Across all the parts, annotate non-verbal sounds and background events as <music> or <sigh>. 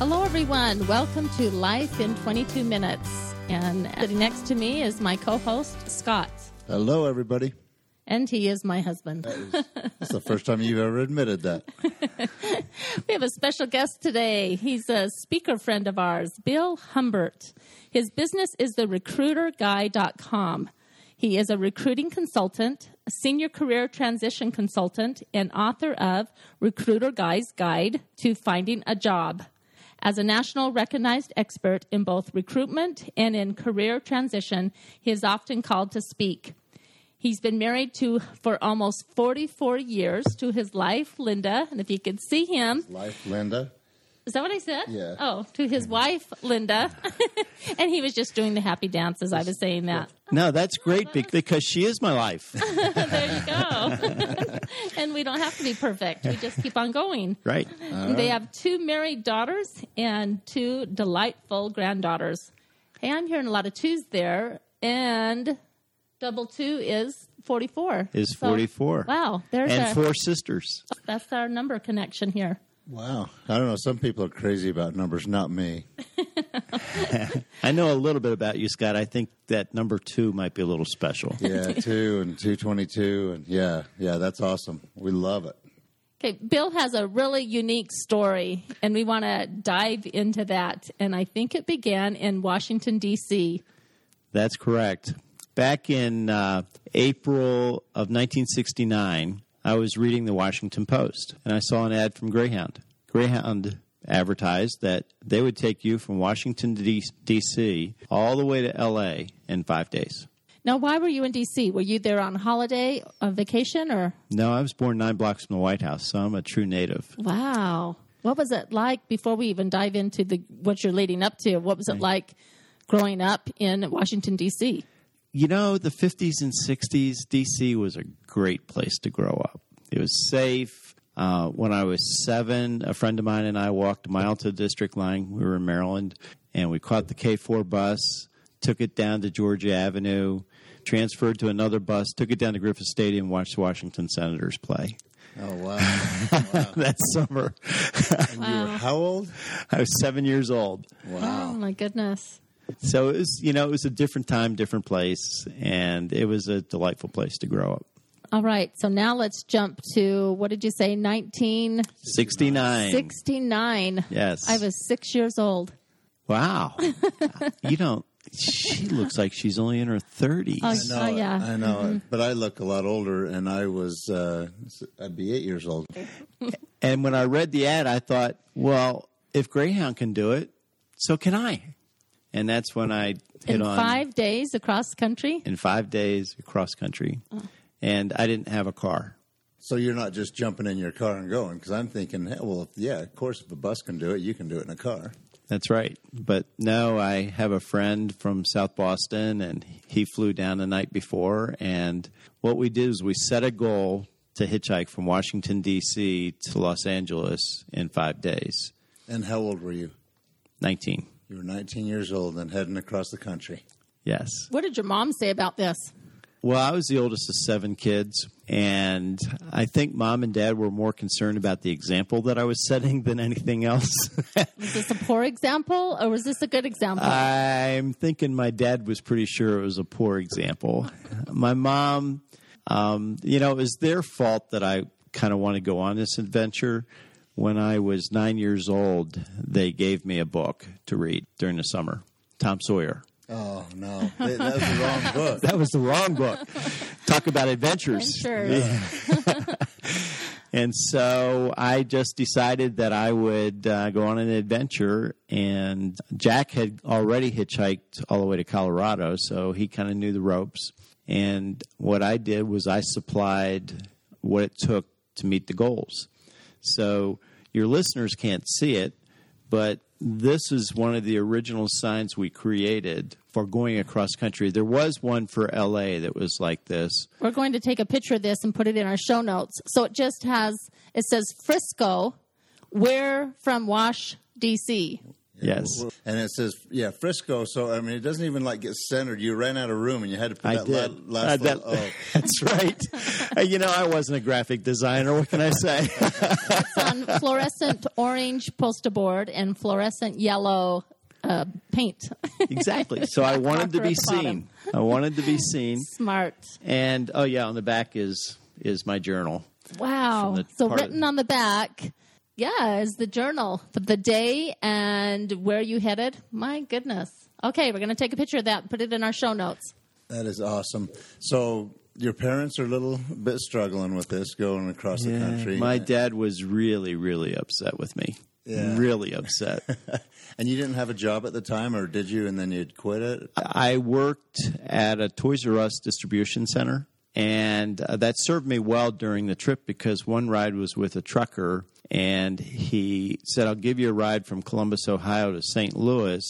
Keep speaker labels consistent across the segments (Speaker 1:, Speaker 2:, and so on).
Speaker 1: Hello, everyone. Welcome to Life in 22 Minutes. And sitting next to me is my co host, Scott.
Speaker 2: Hello, everybody.
Speaker 1: And he is my husband.
Speaker 2: That's the first time you've ever admitted that. <laughs>
Speaker 1: we have a special guest today. He's a speaker friend of ours, Bill Humbert. His business is the recruiterguy.com. He is a recruiting consultant, a senior career transition consultant, and author of Recruiter Guy's Guide to Finding a Job. As a national recognized expert in both recruitment and in career transition, he is often called to speak. He's been married to for almost 44 years to his wife, Linda. And if you could see him.
Speaker 2: Life, Linda.
Speaker 1: Is that what I said?
Speaker 2: Yeah.
Speaker 1: Oh, to his mm-hmm. wife, Linda. <laughs> and he was just doing the happy dance as I was saying that.
Speaker 3: No, that's great because she is my life. <laughs>
Speaker 1: there you go. <laughs> <laughs> and we don't have to be perfect. We just keep on going. <laughs>
Speaker 3: Right.
Speaker 1: They have two married daughters and two delightful granddaughters. Hey, I'm hearing a lot of twos there. And double two is 44.
Speaker 3: Is
Speaker 1: So,
Speaker 3: 44.
Speaker 1: wow. There's
Speaker 3: and
Speaker 1: our,
Speaker 3: four sisters.
Speaker 1: that's our number connection here.
Speaker 2: Wow. I don't know. Some people are crazy about numbers, not me. <laughs>
Speaker 3: I know a little bit about you, Scott. I think that number two might be a little special.
Speaker 2: Yeah, <laughs> two and 222. And yeah, yeah, that's awesome. We love it.
Speaker 1: Okay, Bill has a really unique story, and we want to dive into that. And I think it began in Washington, D.C.
Speaker 3: That's correct. Back in uh, April of 1969, I was reading the Washington Post and I saw an ad from Greyhound. Greyhound advertised that they would take you from Washington to D.C. all the way to L.A. in five days.
Speaker 1: Now, why were you in D.C.? Were you there on holiday, on vacation, or?
Speaker 3: No, I was born nine blocks from the White House, so I'm a true native.
Speaker 1: Wow. What was it like before we even dive into the what you're leading up to? What was it like growing up in Washington D.C.?
Speaker 3: You know, the 50s and 60s, DC was a great place to grow up. It was safe. Uh, when I was seven, a friend of mine and I walked a mile to the district line. We were in Maryland, and we caught the K4 bus, took it down to Georgia Avenue, transferred to another bus, took it down to Griffith Stadium, watched the Washington Senators play.
Speaker 2: Oh, wow. <laughs>
Speaker 3: that summer,
Speaker 2: And you were how old?
Speaker 3: I was seven years old.
Speaker 1: Oh
Speaker 2: Wow.
Speaker 1: my goodness.
Speaker 3: So it was, you know, it was a different time, different place, and it was a delightful place to grow up.
Speaker 1: All right, so now let's jump to what did you say? 1969.
Speaker 3: 69. Yes.
Speaker 1: I was six years old.
Speaker 3: Wow. <laughs> you don't. She looks like she's only in her 30s.
Speaker 1: Oh,
Speaker 2: I
Speaker 1: Oh,
Speaker 2: know it.
Speaker 1: yeah.
Speaker 2: I know it. But I look a lot older, and I was, uh, I'd be eight years old.
Speaker 3: And when I read the ad, I thought, well, if Greyhound can do it, so can I. And that's when I hit
Speaker 1: In
Speaker 3: on
Speaker 1: five days across country?
Speaker 3: in five days across country. Oh. And I didn't have a car.
Speaker 2: So you're not just jumping in your car and going, because I'm thinking, hey, well, if, yeah, of course, if a bus can do it, you can do it in a car.
Speaker 3: That's right. But no, I have a friend from South Boston, and he flew down the night before. And what we did is we set a goal to hitchhike from Washington, D.C. to Los Angeles in five days.
Speaker 2: And how old were you?
Speaker 3: 19.
Speaker 2: You were 19 years old and heading across the country.
Speaker 3: Yes.
Speaker 1: What did your mom say about this?
Speaker 3: Well, I was the oldest of seven kids, and I think mom and dad were more concerned about the example that I was setting than anything else. <laughs>
Speaker 1: Was this a poor example or was this a good example?
Speaker 3: I'm thinking my dad was pretty sure it was a poor example. my mom, um, you know, it was their fault that I kind of want to go on this adventure. When I was nine years old, they gave me a book to read during the summer Tom Sawyer.
Speaker 2: Oh, no. That that was the wrong <laughs> book.
Speaker 3: That was the wrong book. Talk about adventures.
Speaker 1: Adventures. <laughs>
Speaker 3: And so I just decided that I would uh, go on an adventure. And Jack had already hitchhiked all the way to Colorado, so he kind of knew the ropes. And what I did was I supplied what it took to meet the goals. So your listeners can't see it, but this is one of the original signs we created for going across country. There was one for LA that was like this.
Speaker 1: We're going to take a picture of this and put it in our show notes. So it just has, it says Frisco, we're from Wash, D.C.
Speaker 3: Yes.
Speaker 2: And it says, yeah, Frisco. So, I mean, it doesn't even like get centered. You ran out of room and you had to put
Speaker 3: I
Speaker 2: that
Speaker 3: did.
Speaker 2: la- last
Speaker 3: Uh, that-
Speaker 2: little, oh. <laughs>
Speaker 3: That's right. Uh, you know, I wasn't a graphic designer. What can I say?
Speaker 1: It's on fluorescent orange poster board and fluorescent yellow uh, paint.
Speaker 3: exactly. <laughs> So I wanted to be
Speaker 1: at the bottom.
Speaker 3: seen. I wanted to be seen.
Speaker 1: Smart.
Speaker 3: And oh yeah, on the back is is my journal.
Speaker 1: Wow.
Speaker 3: From the
Speaker 1: So
Speaker 3: part of-
Speaker 1: written on the back, yeah, is the journal for the day and where you headed. My goodness. Okay, we're going to take a picture of that and put it in our show notes.
Speaker 2: That is awesome. So, your parents are a little bit struggling with this going across the country.
Speaker 3: My dad was really, really upset with me.
Speaker 2: Yeah.
Speaker 3: Really upset. <laughs>
Speaker 2: And you didn't have a job at the time, or did you? And then you'd quit it.
Speaker 3: I worked at a Toys R Us distribution center, and uh, that served me well during the trip because one ride was with a trucker, and he said, I'll give you a ride from Columbus, Ohio to St. Louis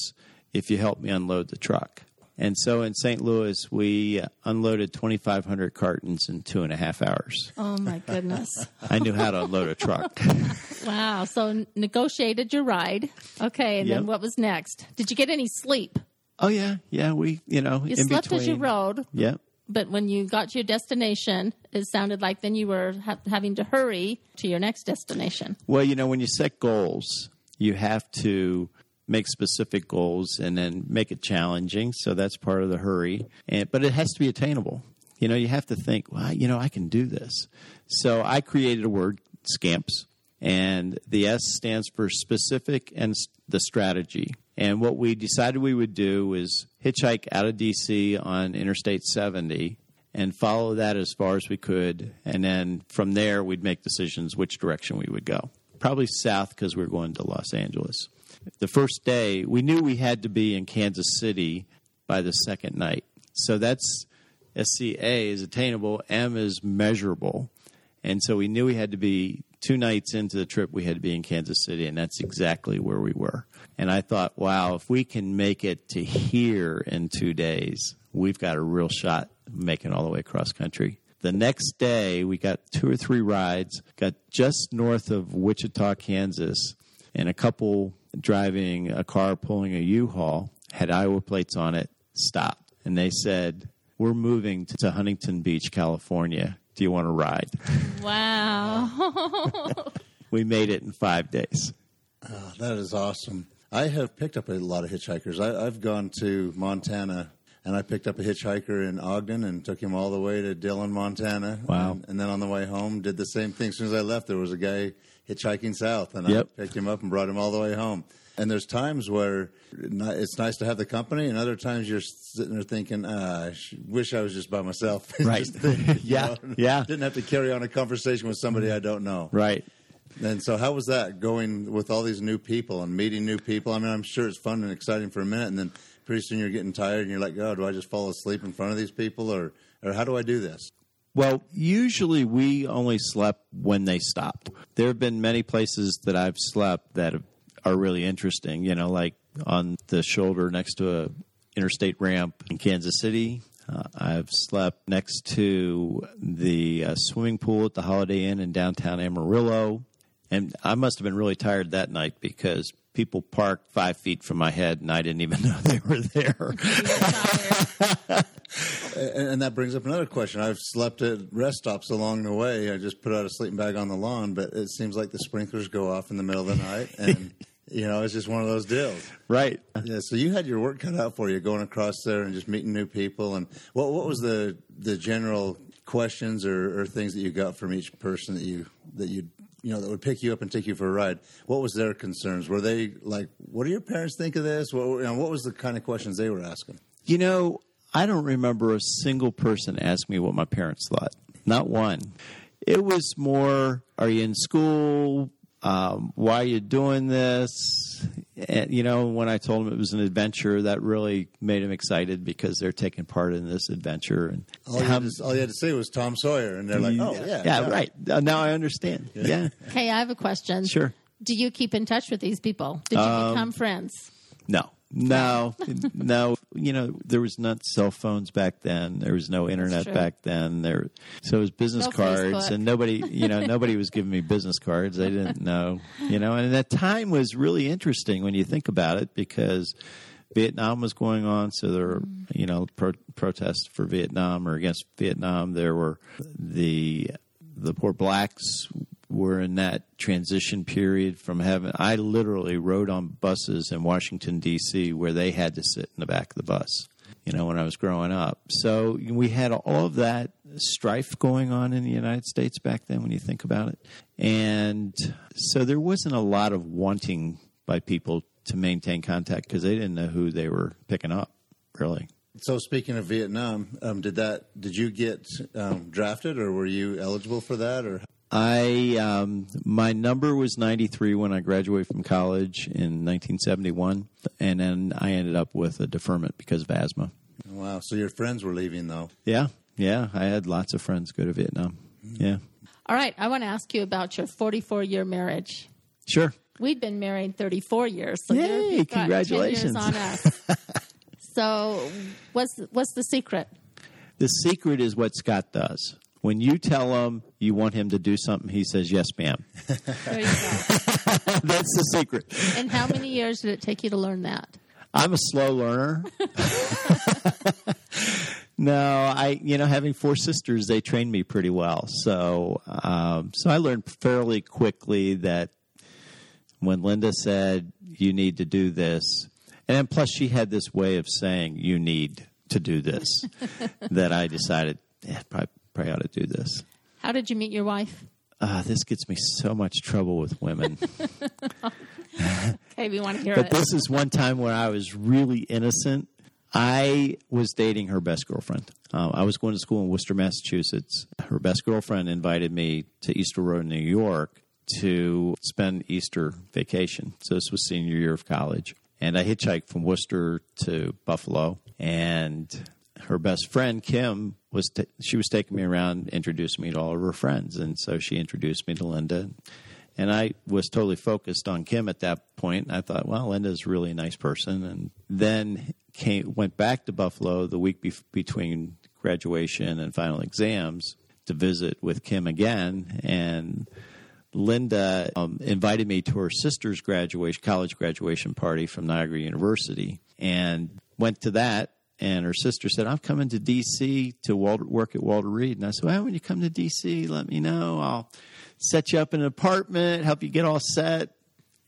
Speaker 3: if you help me unload the truck. And so in St. Louis, we unloaded 2,500 cartons in two and a half hours.
Speaker 1: Oh my goodness.
Speaker 3: I knew how to unload a truck. <laughs>
Speaker 1: wow. So negotiated your ride. Okay, and
Speaker 3: Yep.
Speaker 1: then what was next? Did you get any sleep?
Speaker 3: Oh, yeah, yeah, we, you know,
Speaker 1: You slept
Speaker 3: between.
Speaker 1: as you rode,
Speaker 3: Yep.
Speaker 1: But when you got to your destination, it sounded like then you were ha- having to hurry to your next destination.
Speaker 3: Well, you know, when you set goals, you have to make specific goals and then make it challenging. So that's part of the hurry. And but it has to be attainable. You know, you have to think, well, you know, I can do this. So I created a word, scamps, and the S stands for specific and the strategy. And what we decided we would do is hitchhike out of DC on Interstate 70 and follow that as far as we could. And then from there, we'd make decisions which direction we would go. Probably south because we were going to Los Angeles. The first day, we knew we had to be in Kansas City by the second night. So that's SCA is attainable, M is measurable. And so we knew we had to be two nights into the trip, we had to be in Kansas City, and that's exactly where we were. And I thought, wow, if we can make it to here in two days, we've got a real shot making all the way across country. The next day, we got two or three rides, got just north of Wichita, Kansas, and a couple driving a car pulling a U-Haul had Iowa plates on it, stopped. And they said, We're moving to Huntington Beach, California. Do you want to ride?
Speaker 1: Wow. <laughs>
Speaker 3: We made it in five days.
Speaker 2: Oh, that is awesome. I have picked up a lot of hitchhikers. I, I've gone to Montana and I picked up a hitchhiker in Ogden and took him all the way to Dillon, Montana.
Speaker 3: Wow.
Speaker 2: And, and then on the way home, did the same thing. As soon as I left, there was a guy hitchhiking south, and
Speaker 3: Yep.
Speaker 2: I picked him up and brought him all the way home. And there's times where it's nice to have the company, and other times you're sitting there thinking, ah, "I wish I was just by myself." <laughs>
Speaker 3: Right. <laughs> Yeah. Yeah.
Speaker 2: Didn't have to carry on a conversation with somebody I don't know.
Speaker 3: Right.
Speaker 2: And so, how was that going with all these new people and meeting new people? I mean, I'm sure it's fun and exciting for a minute, and then pretty soon you're getting tired, and you're like, "Oh, do I just fall asleep in front of these people, or or how do I do this?"
Speaker 3: Well, usually we only slept when they stopped. There have been many places that I've slept that are really interesting, you know, like on the shoulder next to a interstate ramp in Kansas City. Uh, I've slept next to the uh, swimming pool at the Holiday Inn in downtown Amarillo. And I must have been really tired that night because people parked five feet from my head and I didn't even <laughs> know they were there. <laughs>
Speaker 2: And, that brings up another question. I've slept at rest stops along the way. I just put out a sleeping bag on the lawn, but it seems like the sprinklers go off in the middle of the night, and <laughs> you know, it's just one of those deals.
Speaker 3: right.
Speaker 2: Yeah, so you had your work cut out for you going across there and just meeting new people. And what what was the the general questions or, or things that you got from each person that you that you you know that would pick you up and take you for a ride? What was their concerns? Were they like, "What do your parents think of this?" What you know, what was the kind of questions they were asking?
Speaker 3: You know, I don't remember a single person ask me what my parents thought. Not one. It was more, are you in school? Um, why are you doing this? And, you know, when I told him it was an adventure, that really made him excited because they're taking part in this adventure. And
Speaker 2: All you, had to, all you had to say was Tom Sawyer, and they're like, "Oh yeah,
Speaker 3: yeah, right. Uh, now I understand. Yeah,
Speaker 1: Hey, I have a question.
Speaker 3: sure.
Speaker 1: Do you keep in touch with these people? Did you
Speaker 3: Um,
Speaker 1: become friends?
Speaker 3: No, no, no. You know, there was not cell phones back then. There was no internet back then. There, so it was business
Speaker 1: No
Speaker 3: cards,
Speaker 1: Facebook.
Speaker 3: and nobody, you know, <laughs> nobody was giving me business cards. They didn't know, you know. And that time was really interesting when you think about it because Vietnam was going on, so there were, mm. you know, pro- protests for Vietnam or against Vietnam. There were the the poor blacks were in that transition period from having. I literally rode on buses in Washington D.C. where they had to sit in the back of the bus. You know, when I was growing up, so we had all of that strife going on in the United States back then. When you think about it, and so there wasn't a lot of wanting by people to maintain contact because they didn't know who they were picking up. Really,
Speaker 2: So speaking of Vietnam, um, did that? Did you get um, drafted, or were you eligible for that? Or
Speaker 3: I um, my number was 93 when I graduated from college in 1971, and then I ended up with a deferment because of asthma.
Speaker 2: wow, so your friends were leaving though.
Speaker 3: Yeah, yeah, I had lots of friends go to Vietnam. Yeah,
Speaker 1: All right, I want to ask you about your 44 year marriage.
Speaker 3: sure.
Speaker 1: We'd been married 34 years. So
Speaker 3: Yay,
Speaker 1: you're- you've got 10
Speaker 3: congratulations.
Speaker 1: years on us. <laughs> so, what's what's the secret?
Speaker 3: The secret is what Scott does. When you tell him you want him to do something, he says yes, ma'am. <laughs>
Speaker 1: There you go.
Speaker 3: That's the secret.
Speaker 1: and how many years did it take you to learn that?
Speaker 3: I'm a slow learner. <laughs> no, I you know having four sisters, they trained me pretty well. So um, so I learned fairly quickly that when Linda said you need to do this, and then plus she had this way of saying you need to do this, <laughs> that I decided yeah, probably, probably ought to do this.
Speaker 1: How did you meet your wife?
Speaker 3: Uh, this gets me so much trouble with women. <laughs>
Speaker 1: Okay, we want to hear
Speaker 3: But
Speaker 1: it.
Speaker 3: But this is one time where I was really innocent. I was dating her best girlfriend. Uh, I was going to school in Worcester, Massachusetts. Her best girlfriend invited me to East Aurora, New York, to spend Easter vacation. So this was senior year of college, and I hitchhiked from Worcester to Buffalo. And her best friend Kim was t- she was taking me around, introducing me to all of her friends, and so she introduced me to Linda. And I was totally focused on Kim at that point. I thought, well, Linda's really a nice person. And then came went back to Buffalo the week bef- between graduation and final exams to visit with Kim again. And Linda um, invited me to her sister's graduation, college graduation party from Niagara University, and went to that. And her sister said, "I'm coming to D.C. to Walter, work at Walter Reed." And I said, "Well, when you come to D.C., let me know. I'll set you up in an apartment, help you get all set."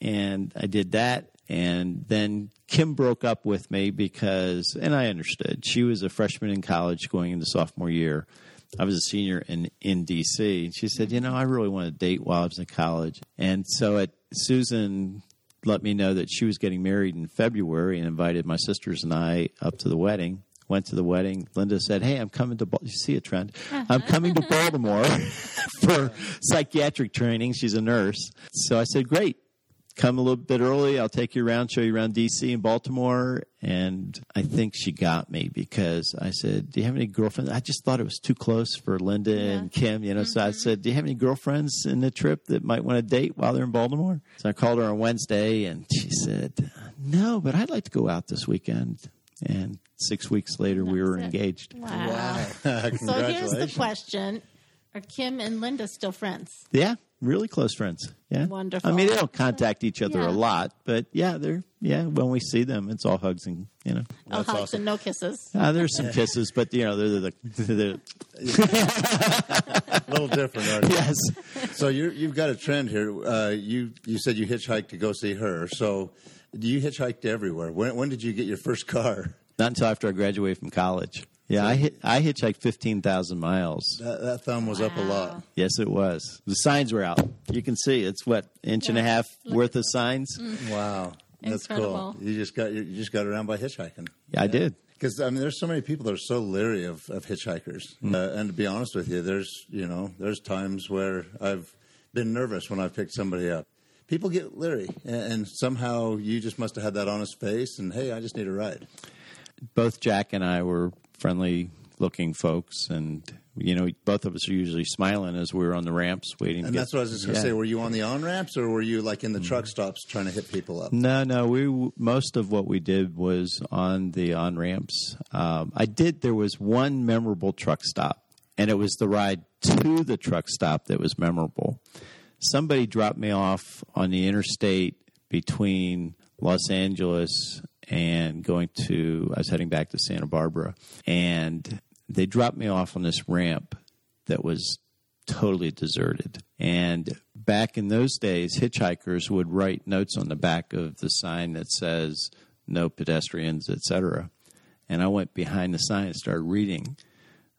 Speaker 3: And I did that. And then Kim broke up with me because, and I understood. She was a freshman in college going into sophomore year. I was a senior in, in DC. And she said, You know, I really want to date while I was in college. And so at Susan let me know that she was getting married in February and invited my sisters and I up to the wedding. Went to the wedding. Linda said, "Hey, I'm coming to. Bal- You see a trend? Uh-huh. I'm coming to <laughs> Baltimore <laughs> for psychiatric training. She's a nurse, so I said, "Great, come a little bit early. I'll take you around, show you around DC and Baltimore. And I think she got me because I said, Do you have any girlfriends? I just thought it was too close for Linda and Kim, you know. So I mm-hmm. said, Do you have any girlfriends in the trip that might want to date while they're in Baltimore? So I called her on Wednesday and she said, No, but I'd like to go out this weekend. And six weeks later, we were
Speaker 1: it.
Speaker 3: engaged.
Speaker 1: Wow. <laughs> So here's the question: Are Kim and Linda still friends?
Speaker 3: Yeah, really close friends. Yeah,
Speaker 1: Wonderful.
Speaker 3: I mean, they don't contact each other
Speaker 1: Yeah.
Speaker 3: a lot, but yeah, they're yeah. When we see them, it's all hugs and you know.
Speaker 1: Oh,
Speaker 2: That's
Speaker 1: hugs
Speaker 2: awesome.
Speaker 1: and no kisses.
Speaker 3: Uh, there's some kisses, but you know they're the, they're,
Speaker 2: A <laughs> little different, aren't you?
Speaker 3: yes.
Speaker 2: So you you've got a trend here. Uh, you you said you hitchhiked to go see her. So you hitchhiked everywhere. When when did you get your first car?
Speaker 3: Not until after I graduated from college. Yeah, I hit I hitchhiked fifteen thousand miles.
Speaker 2: That, that thumb was up a lot.
Speaker 3: Yes, it was. The signs were out. You can see it's what inch and a half worth of signs.
Speaker 2: Wow, that's
Speaker 1: Incredible.
Speaker 2: cool. You just got you just got around by hitchhiking.
Speaker 3: Yeah, I did.
Speaker 2: Because I mean, there's so many people that are so leery of, of hitchhikers.
Speaker 3: Mm.
Speaker 2: Uh, and to be honest with you, there's you know there's times where I've been nervous when I've picked somebody up. People get leery, and, and somehow you just must have had that honest face. And hey, I just need a ride.
Speaker 3: Both Jack and I were friendly looking folks, and you know, both of us are usually smiling as we were on the ramps waiting.
Speaker 2: And that's what I was just going to
Speaker 3: Yeah.
Speaker 2: say. Were you on the on ramps or were you like in the truck stops trying to hit people up?
Speaker 3: No, no. We most of what we did was on the on ramps. Um, I did. There was one memorable truck stop, and it was the ride to the truck stop that was memorable. Somebody dropped me off on the interstate between Los Angeles and going to. I was heading back to Santa Barbara, and they dropped me off on this ramp that was totally deserted. And back in those days, hitchhikers would write notes on the back of the sign that says no pedestrians, etc. And I went behind the sign and started reading.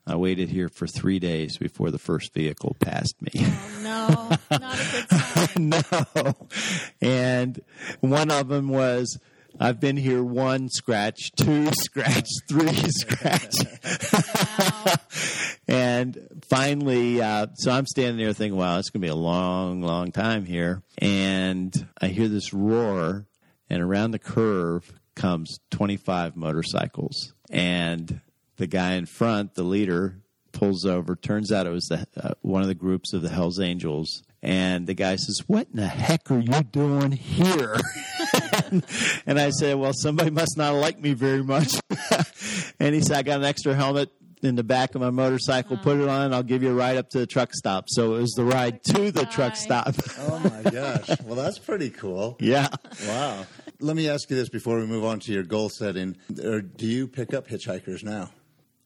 Speaker 3: I waited here for three days before the first vehicle passed me.
Speaker 1: Oh, no, not a good <laughs> sign.
Speaker 3: no. And one of them was I've been here one scratch, two <laughs> scratch, three <laughs> scratch. and finally, uh, so I'm standing there thinking, wow, it's going to be a long, long time here. And I hear this roar, and around the curve comes 25 motorcycles. And the guy in front, the leader, pulls over. Turns out it was the, uh, one of the groups of the Hells Angels. And the guy says, What in the heck are you doing here? <laughs> <laughs> and I said, Well, somebody must not like me very much. <laughs> and he said, I got an extra helmet in the back of my motorcycle. Put it on. I'll give you a ride up to the truck stop. So it was the ride to the oh
Speaker 1: truck
Speaker 3: stop.
Speaker 2: Oh my gosh. Well, that's pretty cool. <laughs>
Speaker 3: yeah.
Speaker 2: Wow. Let me ask you this before we move on to your goal setting. Or do you pick up hitchhikers now?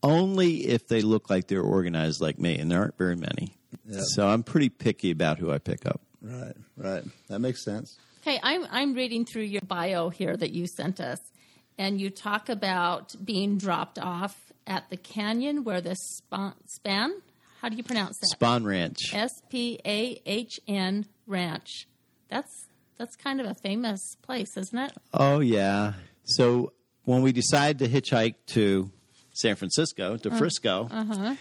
Speaker 3: Only if they look like they're organized like me, and there aren't very many.
Speaker 2: Yep.
Speaker 3: So I'm pretty picky about who I pick up.
Speaker 2: Right, right. That makes sense.
Speaker 1: Okay, I'm I'm reading through your bio here that you sent us, and you talk about being dropped off at the canyon where the span, span how do you pronounce that?
Speaker 3: Spahn Ranch.
Speaker 1: S P A H N Ranch. That's that's kind of a famous place, isn't it?
Speaker 3: Oh yeah. So when we decided to hitchhike to San Francisco to uh-huh. Frisco, uh-huh.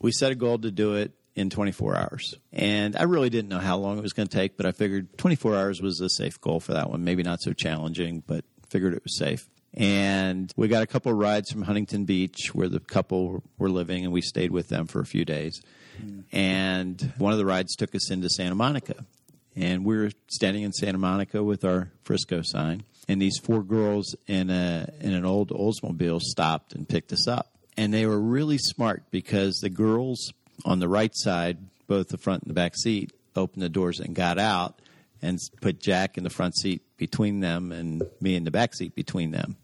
Speaker 3: we set a goal to do it in 24 hours. And I really didn't know how long it was going to take, but I figured 24 hours was a safe goal for that one. Maybe not so challenging, but figured it was safe. And we got a couple of rides from Huntington Beach where the couple were living, and we stayed with them for a few days. Hmm. And one of the rides took us into Santa Monica. And we were standing in Santa Monica with our Frisco sign, and these four girls in a in an old Oldsmobile stopped and picked us up. And they were really smart because the girls on the right side, both the front and the back seat, opened the doors and got out and put Jack in the front seat between them and me in the back seat between them.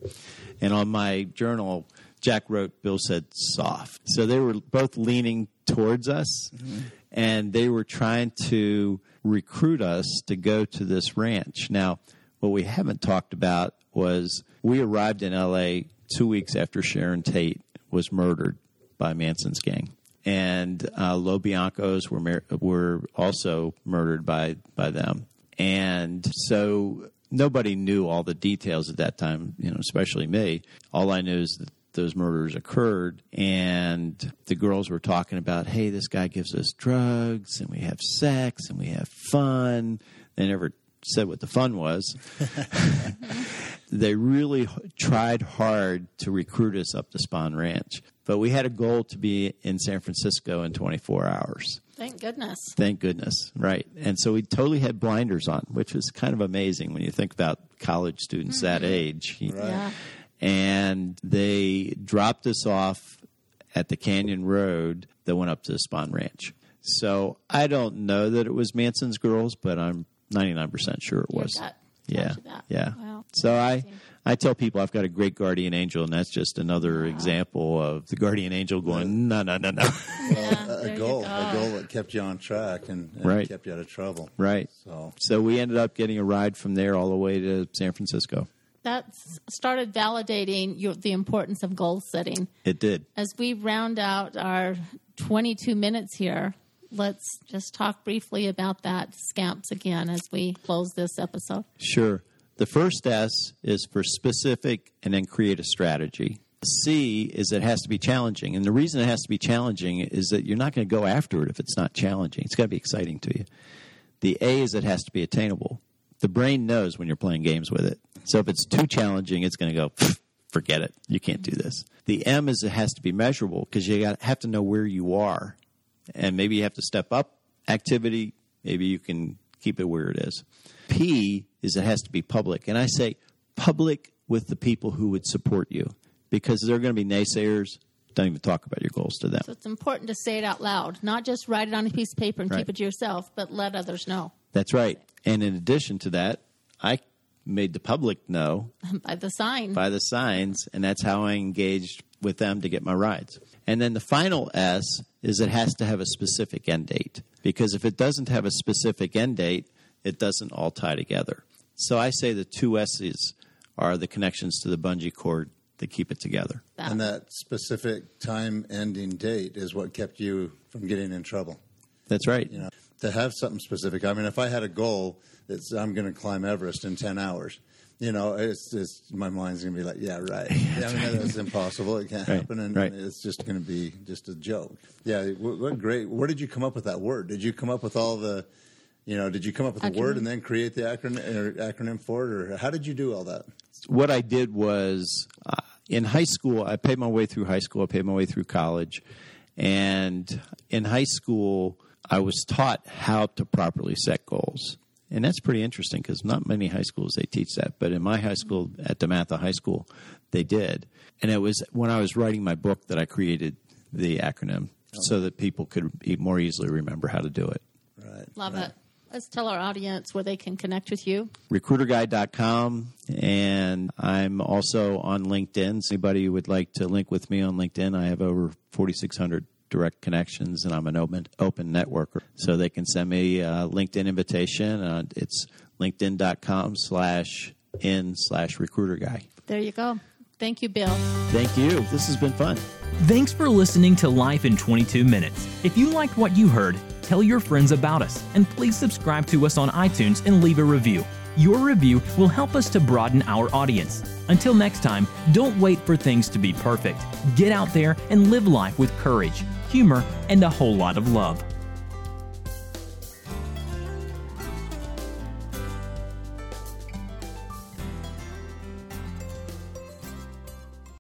Speaker 3: And on my journal, Jack wrote, Bill said soft. So they were both leaning towards us mm-hmm. and they were trying to recruit us to go to this ranch. Now, what we haven't talked about was we arrived in LA two weeks after Sharon Tate was murdered by Manson's gang. And uh, LaBiancas were mar- were also murdered by by them, and so nobody knew all the details at that time. You know, especially me. All I knew is that those murders occurred, and the girls were talking about, "Hey, this guy gives us drugs, and we have sex, and we have fun." They never said what the fun was. <laughs> <laughs> they really h- tried hard to recruit us up to Spahn Ranch. But we had a goal to be in San Francisco in 24 hours.
Speaker 1: Thank goodness.
Speaker 3: Thank goodness. Right. And so we totally had blinders on, which was kind of amazing when you think about college students that age.
Speaker 1: Yeah.
Speaker 3: And they dropped us off at the Canyon Road that went up to the Spahn Ranch. So I don't know that it was Manson's Girls, but I'm 99% sure it was. Yeah. Yeah.
Speaker 1: Wow.
Speaker 3: So I,
Speaker 1: Amazing.
Speaker 3: I tell people I've got a great guardian angel, and that's just another example of the guardian angel going, no, no, no, no.
Speaker 1: Yeah,
Speaker 2: A, a
Speaker 1: there you
Speaker 2: goal,
Speaker 1: go.
Speaker 2: a goal that kept you on track and, and
Speaker 3: Right.
Speaker 2: kept you out of trouble.
Speaker 3: right.
Speaker 2: So
Speaker 3: So we ended up getting a ride from there all the way to San Francisco.
Speaker 1: That started validating your, the importance of goal setting.
Speaker 3: It did.
Speaker 1: As we round out our 22 minutes here, let's just talk briefly about that scamps again as we close this episode.
Speaker 3: Sure. The first S is for specific and then create a strategy. C is it has to be challenging. And the reason it has to be challenging is that you're not going to go after it if it's not challenging. It's got to be exciting to you. The A is it has to be attainable. The brain knows when you're playing games with it. So if it's too challenging, it's going to go, forget it. You can't do this. The M is it has to be measurable because you got, have to know where you are. And maybe you have to step up activity. Maybe you can keep it where it is. P is it has to be public. And I say public with the people who would support you because they're going to be naysayers. Don't even talk about your goals to them.
Speaker 1: So it's important to say it out loud, not just write it on a piece of paper and
Speaker 3: Right.
Speaker 1: keep it to yourself, but let others know
Speaker 3: That's right. And in addition to that, I made the public know <laughs>
Speaker 1: by the sign.
Speaker 3: by the signs, and that's how I engaged with them to get my rides. And then the final S is it has to have a specific end date because if it doesn't have a specific end date, it doesn't all tie together. So I say the two S's are the connections to the bungee cord that keep it together.
Speaker 1: That-
Speaker 2: And that specific time ending date is what kept you from getting in trouble.
Speaker 3: That's right.
Speaker 2: You know, to have something specific. I mean, if I had a goal that's I'm going to climb Everest in 10 hours, you know, it's, it's my mind's going to be like, yeah, right. <laughs> Yeah, I mean, that's impossible. It can't
Speaker 3: Right,
Speaker 2: happen, and,
Speaker 3: right.
Speaker 2: and it's just going to be just a joke. Yeah, what, what great. Where did you come up with that word? Did you come up with all the, you know, did you come up with the word and then create the acronym or acronym for it, or how did you do all that?
Speaker 3: what I did was uh, in high school, I paid my way through high school, I paid my way through college. And in high school, I was taught how to properly set goals. And that's pretty interesting because not many high schools they teach that. But in my high school, at DeMatha High School, they did. And it was when I was writing my book that I created the acronym so that people could e- more easily remember how to do it.
Speaker 2: Right.
Speaker 1: Love
Speaker 2: right.
Speaker 1: it. Let's tell our audience where they can connect with you.
Speaker 3: recruiterguy.com and I'm also on LinkedIn. So anybody who would like to link with me on LinkedIn, I have over 4,600 direct connections and I'm an open, open networker. So they can send me a LinkedIn invitation. Uh, it's linkedin.com slash in slash recruiter guy.
Speaker 1: There you go. Thank you, Bill.
Speaker 3: Thank you. This has been fun.
Speaker 4: Thanks for listening to Life in 22 Minutes. If you liked what you heard, tell your friends about us and please subscribe to us on iTunes and leave a review. Your review will help us to broaden our audience. Until next time, don't wait for things to be perfect. Get out there and live life with courage, humor, and a whole lot of love.